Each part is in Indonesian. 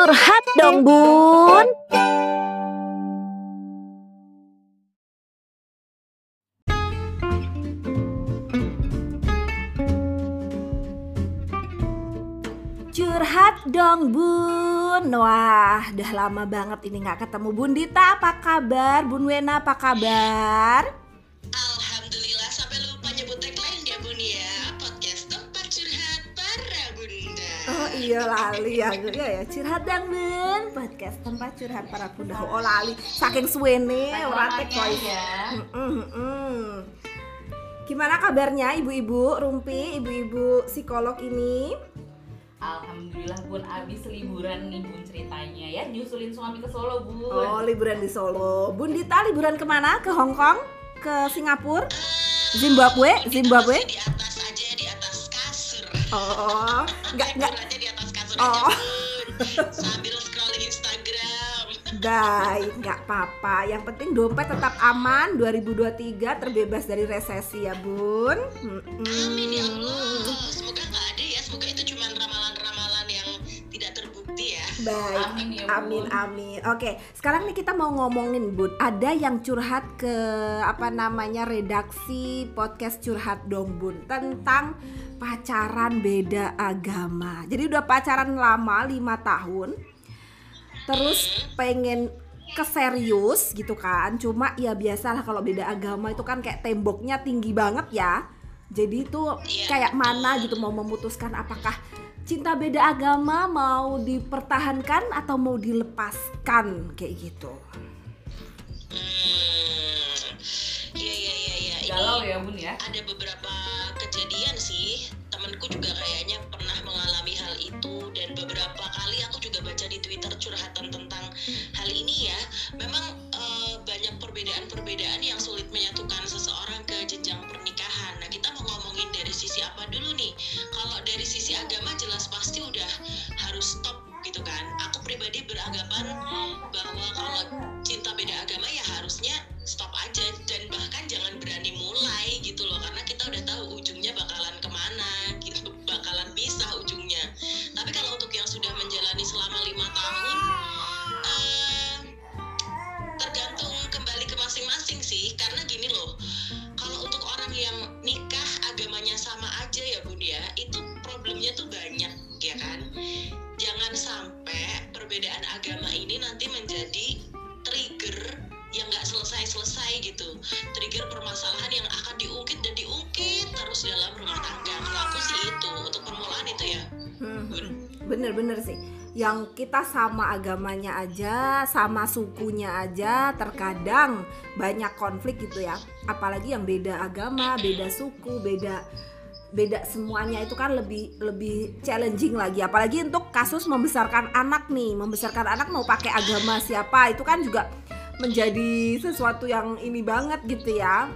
Curhat dong bun Curhat dong bun Wah udah lama banget ini gak ketemu Bun Dita apa kabar? Bun Wena apa kabar? Iya lali ya ya, ya curhat dong bun Podcast tempat curhat para bunda Oh lali saking suwene orate koi ya. Mm-mm, mm-mm. Gimana kabarnya ibu-ibu Rumpi, ibu-ibu psikolog ini? Alhamdulillah Bun abis liburan nih Bun ceritanya ya nyusulin suami ke Solo Bun. Oh liburan di Solo Bun Dita liburan ke mana? Ke Hong Kong? Ke Singapura? Zimbabwe? Zimbabwe? Masih di atas aja di atas kasur Oh nggak nggak Oh. Sambil scrolling Instagram Baik, nggak apa-apa. Yang penting dompet tetap aman. 2023 terbebas dari resesi ya, Bun. Amin ya Allah Baik. Amin ya, Bun. Amin, amin. Oke, sekarang nih kita mau ngomongin, Bun. Ada yang curhat ke apa namanya redaksi podcast curhat dong, Bun, tentang pacaran beda agama. Jadi udah pacaran lama 5 tahun. Terus pengen ke serius gitu kan. Cuma ya biasalah kalau beda agama itu kan kayak temboknya tinggi banget ya. Jadi itu kayak mana gitu mau memutuskan apakah cinta beda agama mau dipertahankan atau mau dilepaskan kayak gitu. Hmm Iya iya iya iya Ini- Galau ya Bun ya. ada beberapa kejadian sih temanku juga Bener-bener sih. Yang kita sama agamanya aja, sama sukunya aja, terkadang banyak konflik gitu ya. Apalagi yang beda agama, beda suku, beda beda semuanya itu kan lebih lebih challenging lagi apalagi untuk kasus membesarkan anak nih membesarkan anak mau pakai agama siapa itu kan juga menjadi sesuatu yang ini banget gitu ya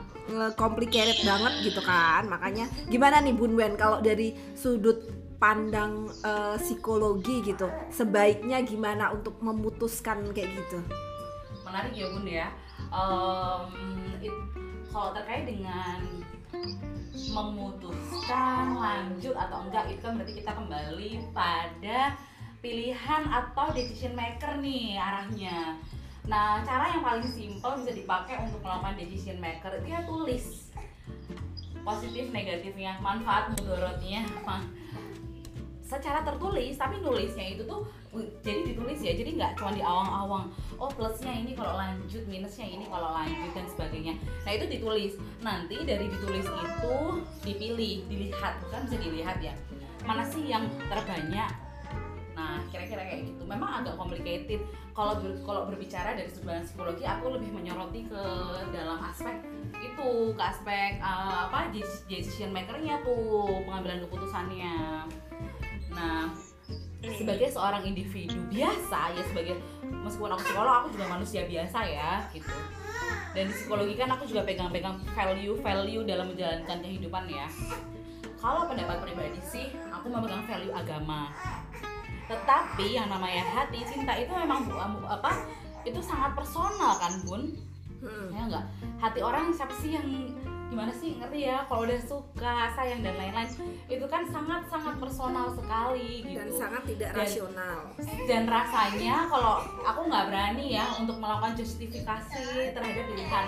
complicated banget gitu kan makanya gimana nih Bun Wen kalau dari sudut pandang eh, psikologi gitu sebaiknya gimana untuk memutuskan kayak gitu Menarik ya Bun ya. Em, it- kalau terkait dengan memutuskan lanjut atau enggak itu kan berarti kita kembali pada pilihan atau decision maker nih arahnya. Nah, cara yang paling simpel bisa dipakai untuk melakukan decision maker itu ya tulis positif negatifnya manfaat mudorotnya secara tertulis tapi nulisnya itu tuh uh, jadi ditulis ya jadi nggak cuma di awang-awang oh plusnya ini kalau lanjut minusnya ini kalau lanjut dan sebagainya. Nah itu ditulis. Nanti dari ditulis itu dipilih dilihat kan bisa dilihat ya mana sih yang terbanyak. Nah kira-kira kayak gitu. Memang agak complicated. Kalau ber- kalau berbicara dari sudut psikologi aku lebih menyoroti ke dalam aspek itu ke aspek uh, apa decision makernya tuh pengambilan keputusannya nah sebagai seorang individu biasa ya sebagai meskipun aku psikolog aku juga manusia biasa ya gitu. Dan di psikologi kan aku juga pegang-pegang value value dalam menjalankan kehidupan ya. Kalau pendapat pribadi sih aku memegang value agama. Tetapi yang namanya hati cinta itu memang bu- bu- apa itu sangat personal kan bun? Hmm. ya enggak hati orang siapa sih yang gimana sih? Ngerti ya kalau udah suka sayang dan lain-lain. Itu kan sangat sangat personal sekali gitu. Dan sangat tidak Dan- rasional. dan rasanya kalau aku nggak berani ya untuk melakukan justifikasi terhadap pilihan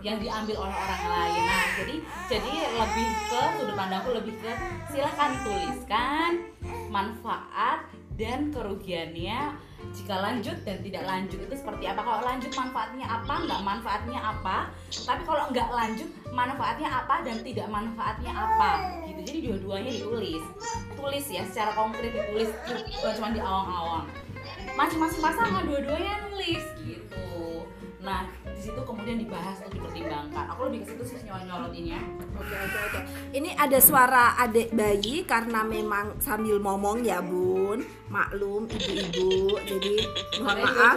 yang diambil oleh orang lain. Nah, jadi jadi lebih ke sudut pandangku lebih ke silahkan tuliskan manfaat dan kerugiannya jika lanjut dan tidak lanjut itu seperti apa? Kalau lanjut manfaatnya apa nggak manfaatnya apa? Tapi kalau nggak lanjut manfaatnya apa dan tidak manfaatnya apa? Gitu. Jadi dua-duanya ditulis. Tulis ya secara konkret ditulis bukan cuma di awang-awang. Masing-masing pasangan dua-duanya nulis gitu. Nah di situ kemudian dibahas dipertimbangkan aku lebih ke situ sih nyolot nyolotinnya Oke oke oke. Ini ada suara adik bayi karena memang sambil ngomong ya bun, maklum ibu-ibu. Jadi mohon maaf.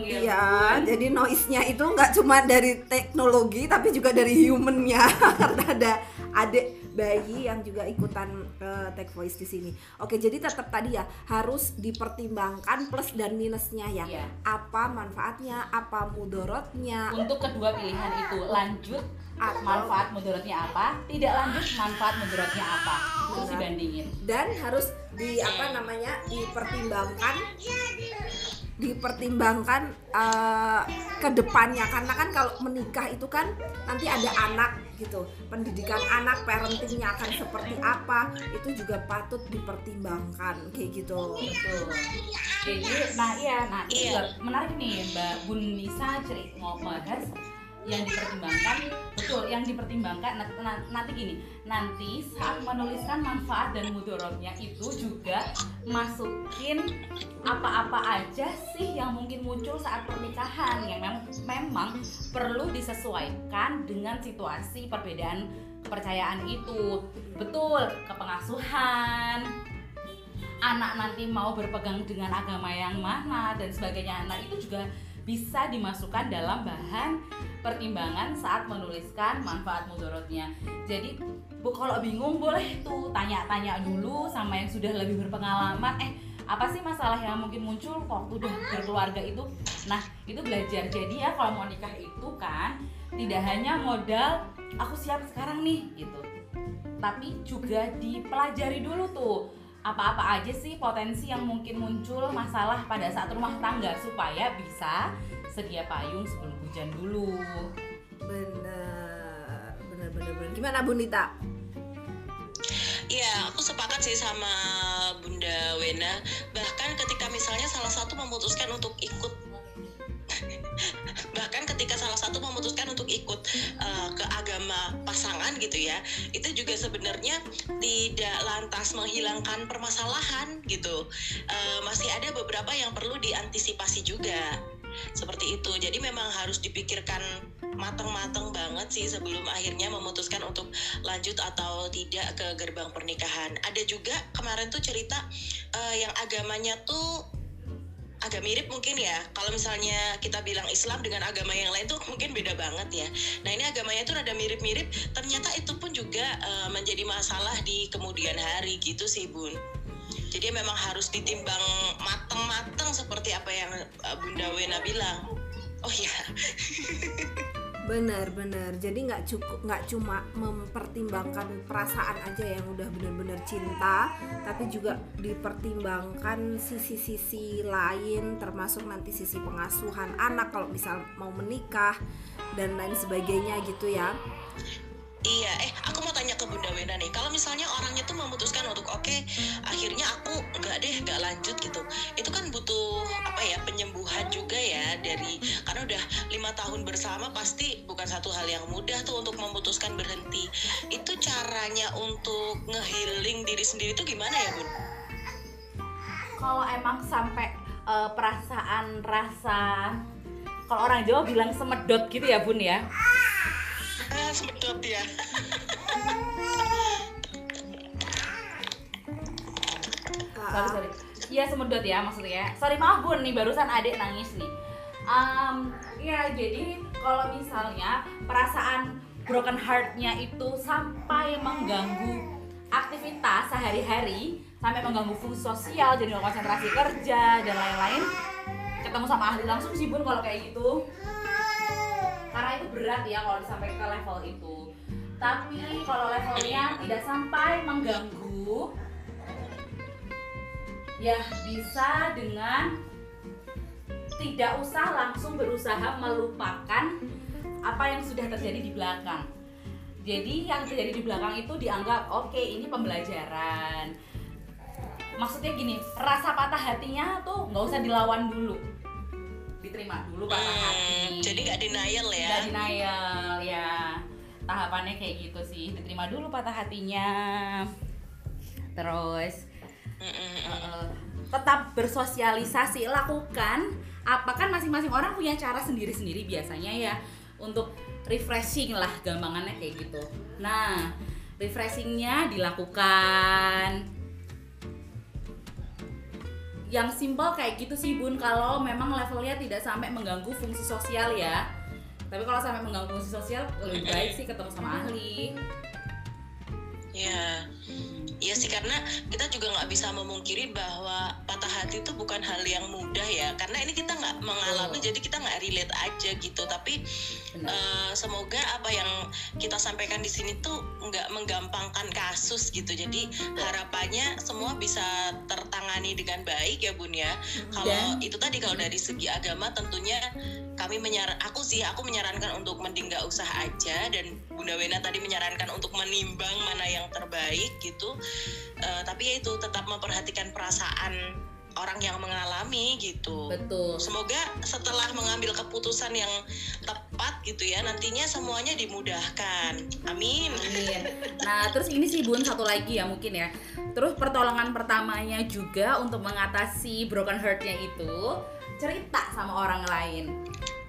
Iya, jadi noise-nya itu nggak cuma dari teknologi tapi juga dari humannya karena ada adik bayi yang juga ikutan eh, take voice di sini. Oke, jadi tetap tadi ya harus dipertimbangkan plus dan minusnya ya. Iya. Apa manfaatnya, apa mudorotnya, untuk kedua pilihan itu lanjut Atau- manfaat mudaratnya apa tidak lanjut manfaat mudaratnya apa terus dibandingin dan harus di apa namanya dipertimbangkan dipertimbangkan eh, ke depannya. Karena kan kalau menikah itu kan nanti ada anak gitu. Pendidikan anak parentingnya akan seperti apa itu juga patut dipertimbangkan. Kayak gitu. Betul. Nah iya nah Iya. menarik nih mbak Bun Nisa cerita mau bahas yang dipertimbangkan betul yang dipertimbangkan na- na- nanti gini nanti saat menuliskan manfaat dan mudorotnya itu juga masukin apa-apa aja sih yang mungkin muncul saat pernikahan yang mem- memang perlu disesuaikan dengan situasi perbedaan kepercayaan itu. Betul kepengasuhan anak nanti mau berpegang dengan agama yang mana dan sebagainya. Nah itu juga bisa dimasukkan dalam bahan pertimbangan saat menuliskan manfaat mudorotnya. Jadi bu kalau bingung boleh tuh tanya-tanya dulu sama yang sudah lebih berpengalaman. Eh apa sih masalah yang mungkin muncul waktu udah berkeluarga itu? Nah itu belajar. Jadi ya kalau mau nikah itu kan tidak hanya modal aku siap sekarang nih gitu. Tapi juga dipelajari dulu tuh apa-apa aja sih potensi yang mungkin muncul masalah pada saat rumah tangga supaya bisa sedia payung sebelum hujan dulu. Gimana Bunita? Iya, aku sepakat sih sama Bunda Wena. Bahkan ketika misalnya salah satu memutuskan untuk ikut bahkan ketika salah satu memutuskan untuk ikut eh, ke agama pasangan gitu ya itu juga sebenarnya tidak lantas menghilangkan permasalahan gitu. Eh, masih ada beberapa yang perlu diantisipasi juga seperti itu. Jadi memang harus dipikirkan matang-matang banget sih sebelum akhirnya memutuskan untuk lanjut atau tidak ke gerbang pernikahan. Ada juga kemarin tuh cerita eh, yang agamanya tuh agak mirip mungkin ya. Kalau misalnya kita bilang Islam dengan agama yang lain tuh mungkin beda banget ya. Nah ini agamanya tuh ada mirip-mirip. Ternyata itu pun juga eh, menjadi masalah di kemudian hari gitu sih bun jadi memang harus ditimbang matang-matang seperti apa yang eh, Bunda Wena bilang oh ya Benar, benar. Jadi nggak cukup, nggak cuma mempertimbangkan perasaan aja yang udah benar-benar cinta, tapi juga dipertimbangkan sisi-sisi lain, termasuk nanti sisi pengasuhan anak kalau misal mau menikah dan lain sebagainya gitu ya. Iya, eh aku mau tanya ke Bunda Wena nih. Kalau misalnya orangnya tuh memutuskan untuk oke, akhirnya aku nggak deh, nggak lanjut gitu. Itu kan butuh apa ya penyembuhan juga ya dari karena udah lima tahun bersama pasti bukan satu hal yang mudah tuh untuk memutuskan berhenti. Itu caranya untuk ngehealing diri sendiri tuh gimana ya Bun? Kalau emang sampai eh, perasaan rasa kalau orang Jawa bilang semedot gitu ya Bun ya. Semedot ya. sorry sorry. Iya semedot ya maksudnya. Sorry maaf bun. Nih barusan adik nangis nih. Em, ya jadi kalau misalnya perasaan broken heartnya itu sampai mengganggu aktivitas sehari-hari sampai mengganggu fungsi sosial jadi konsentrasi kerja dan lain-lain ketemu sama ahli langsung sih bun kalau kayak gitu karena itu berat ya kalau sampai ke level itu. Tapi kalau levelnya tidak sampai mengganggu ya bisa dengan tidak usah langsung berusaha melupakan apa yang sudah terjadi di belakang. Jadi yang terjadi di belakang itu dianggap oke ini pembelajaran. Maksudnya gini rasa patah hatinya tuh nggak usah dilawan dulu diterima dulu patah Hmm, hati jadi nggak denial ya? Nggak denial ya. Tahapannya kayak gitu sih diterima dulu patah hatinya. Terus Mm, mm, mm. eh, tetap bersosialisasi lakukan apa kan masing-masing orang punya cara sendiri-sendiri biasanya ya untuk refreshing lah gampangannya kayak gitu. Nah refreshingnya dilakukan yang simpel kayak gitu sih bun. Kalau memang levelnya tidak sampai mengganggu fungsi sosial ya. Tapi kalau sampai mengganggu fungsi sosial lebih baik sih ketemu sama ahli. Ya, iya sih karena kita juga nggak bisa memungkiri bahwa patah hati itu bukan hal yang mudah ya. Karena ini kita nggak mengalami, Betul. jadi kita nggak relate aja gitu. Tapi Benar. eh, semoga apa yang kita sampaikan di sini tuh nggak menggampangkan kasus gitu. Jadi harapannya semua bisa tertangani dengan baik ya bun ya. Kalau Dan- itu tadi kalau dari segi agama tentunya kami menyaran, aku sih aku menyarankan untuk mending nggak usah aja dan Bunda Wena tadi menyarankan untuk menimbang mana yang terbaik gitu. Eh, tapi ya itu tetap memperhatikan perasaan orang yang mengalami gitu. betul Semoga setelah mengambil keputusan yang tepat gitu ya nantinya semuanya dimudahkan. Amin. Amin. Nah, terus ini sih Bun satu lagi ya mungkin ya. Terus pertolongan pertamanya juga untuk mengatasi broken heart-nya itu cerita sama orang lain.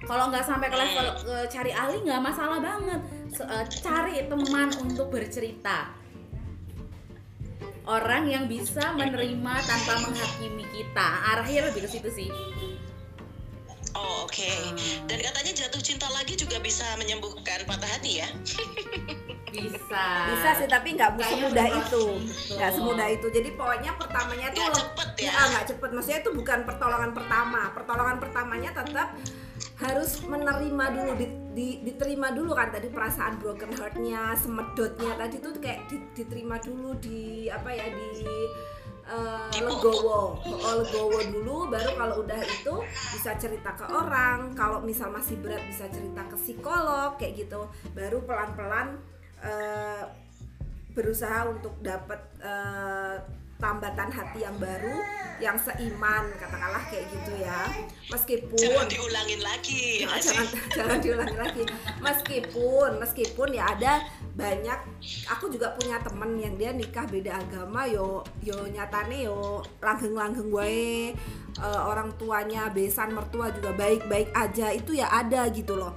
Kalau nggak sampai ke level ke cari ahli nggak masalah banget. Se- eh, cari teman untuk bercerita. Orang yang bisa menerima tanpa menghakimi kita. Arahnya lebih ke situ sih. Oh oke. Hmm. Dan katanya jatuh cinta lagi juga bisa menyembuhkan patah hati ya? Bisa. bisa sih tapi nggak semudah itu Betul. nggak semudah itu jadi pokoknya pertamanya tuh Nggak cepet ya? Nggak cepet maksudnya itu bukan pertolongan pertama pertolongan pertamanya tetap harus menerima dulu di- di- diterima dulu kan tadi perasaan broken heartnya semedotnya tadi tuh kayak di- diterima dulu di apa ya di eh, legowo. Oh, legowo dulu baru kalau udah itu bisa cerita ke orang. Kalau misal masih berat bisa cerita ke psikolog kayak gitu. Baru pelan pelan berusaha untuk dapat eh, tambatan hati yang baru yang seiman katakanlah kayak gitu ya meskipun Jangan diulangin lagi. Nah, ya sih? jangan jangan diulangi lagi meskipun meskipun ya ada banyak aku juga punya temen yang dia nikah beda agama yo yo nyatane yo langgeng langgeng wae eh, orang tuanya besan mertua juga baik baik aja itu ya ada gitu loh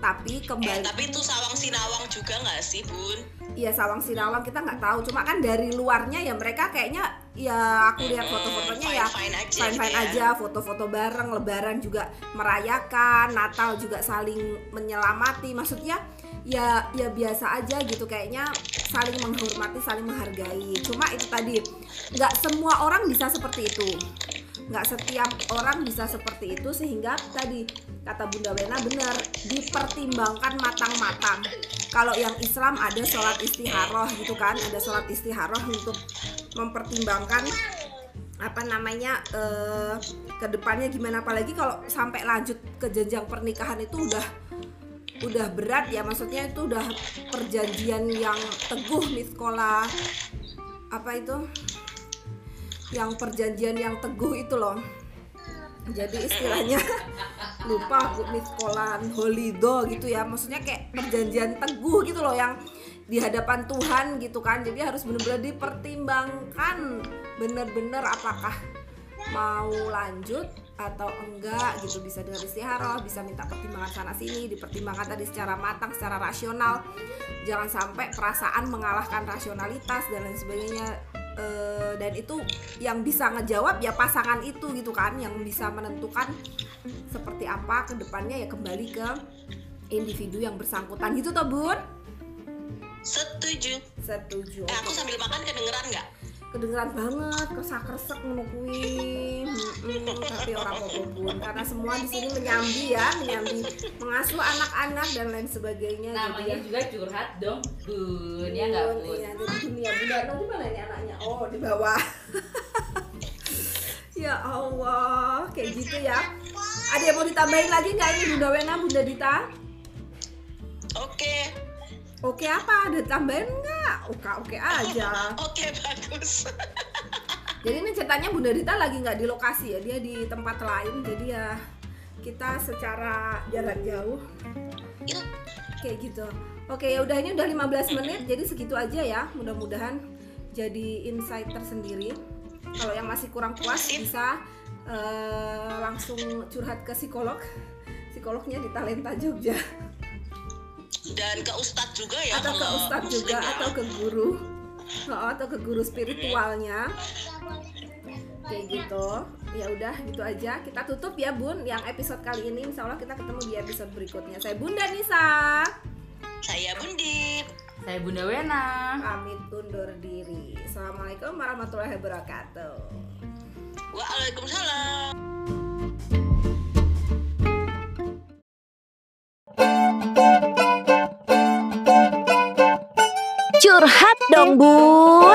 tapi Eh, kembali tapi itu sawang sinawang juga nggak sih bun? Iya Sawang Sirawang kita nggak tahu. Cuma kan dari luarnya ya mereka kayaknya ya aku lihat foto-fotonya ya fine aja fine fine gitu ya. aja foto-foto bareng Lebaran juga merayakan Natal juga saling menyelamati. Maksudnya ya ya biasa aja gitu kayaknya saling menghormati saling menghargai. Cuma itu tadi nggak semua orang bisa seperti itu nggak setiap orang bisa seperti itu sehingga tadi kata Bunda Wena benar dipertimbangkan matang-matang. Kalau yang Islam ada sholat istiharoh gitu kan ada sholat istiharoh untuk mempertimbangkan apa namanya eh, ke depannya gimana. Apalagi kalau sampai lanjut ke jenjang pernikahan itu udah udah berat ya. Maksudnya itu udah perjanjian yang teguh nih sekolah apa itu yang perjanjian yang teguh itu loh. Jadi istilahnya lupa aku miskolan holido gitu ya. Maksudnya kayak perjanjian teguh gitu loh yang di hadapan Tuhan gitu kan. Jadi harus benar-benar dipertimbangkan bener-bener apakah mau lanjut atau enggak gitu. Bisa dengan istiharoh bisa minta pertimbangan sana sini dipertimbangkan tadi secara matang secara rasional. Jangan sampai perasaan mengalahkan rasionalitas dan lain sebagainya Eh, dan itu yang bisa ngejawab ya pasangan itu gitu kan yang bisa menentukan seperti apa ke depannya ya kembali ke individu yang bersangkutan gitu toh bun Setuju. setuju Eh, aku sambil makan kedengeran nggak? Kedengeran banget kersak-kersek ngono kuwi. Mm-mm, tapi orang apa bun karena semua di sini menyambi ya, menyambi mengasuh anak-anak dan lain sebagainya. Namanya jadi juga curhat dong bun ya ya nggak Bun, iya, jadi dunia bunda nanti mana ini anaknya? Oh di bawah. Ya Allah kayak gitu ya. Ada yang mau ditambahin lagi nggak ini Bunda Wena Bunda Dita? Oke, Oke apa? Ada tambahin nggak oke oke aja oke bagus. Jadi ini ceritanya Bunda Dita lagi nggak di lokasi ya, dia di tempat lain. Jadi ya kita secara jarak jauh Ya, kayak gitu. Oke ya udah ini udah 15 menit, jadi segitu aja ya. Mudah-mudahan jadi insight tersendiri. Kalau yang masih kurang puas bisa eh, langsung curhat ke psikolog. Psikolognya di Talenta Jogja dan ke Ustadz juga ya. atau ke ustadz juga ya. atau ke guru. Oh, atau ke guru spiritualnya. Kayak gitu. Ya udah gitu aja. Kita tutup ya bun yang episode kali ini. Insya Allah kita ketemu di episode berikutnya. Saya bunda Nisa. Saya Bundit. saya bunda Wena. Pamit undur diri. Assalamualaikum warahmatullahi wabarakatuh. Waalaikumsalam. Dong bun